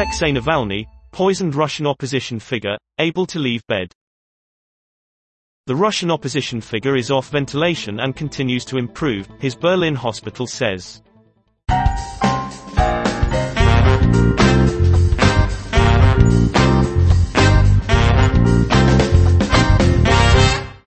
Alexei Navalny, poisoned Russian opposition figure, able to leave bed. The Russian opposition figure is off ventilation and continues to improve, his Berlin hospital says.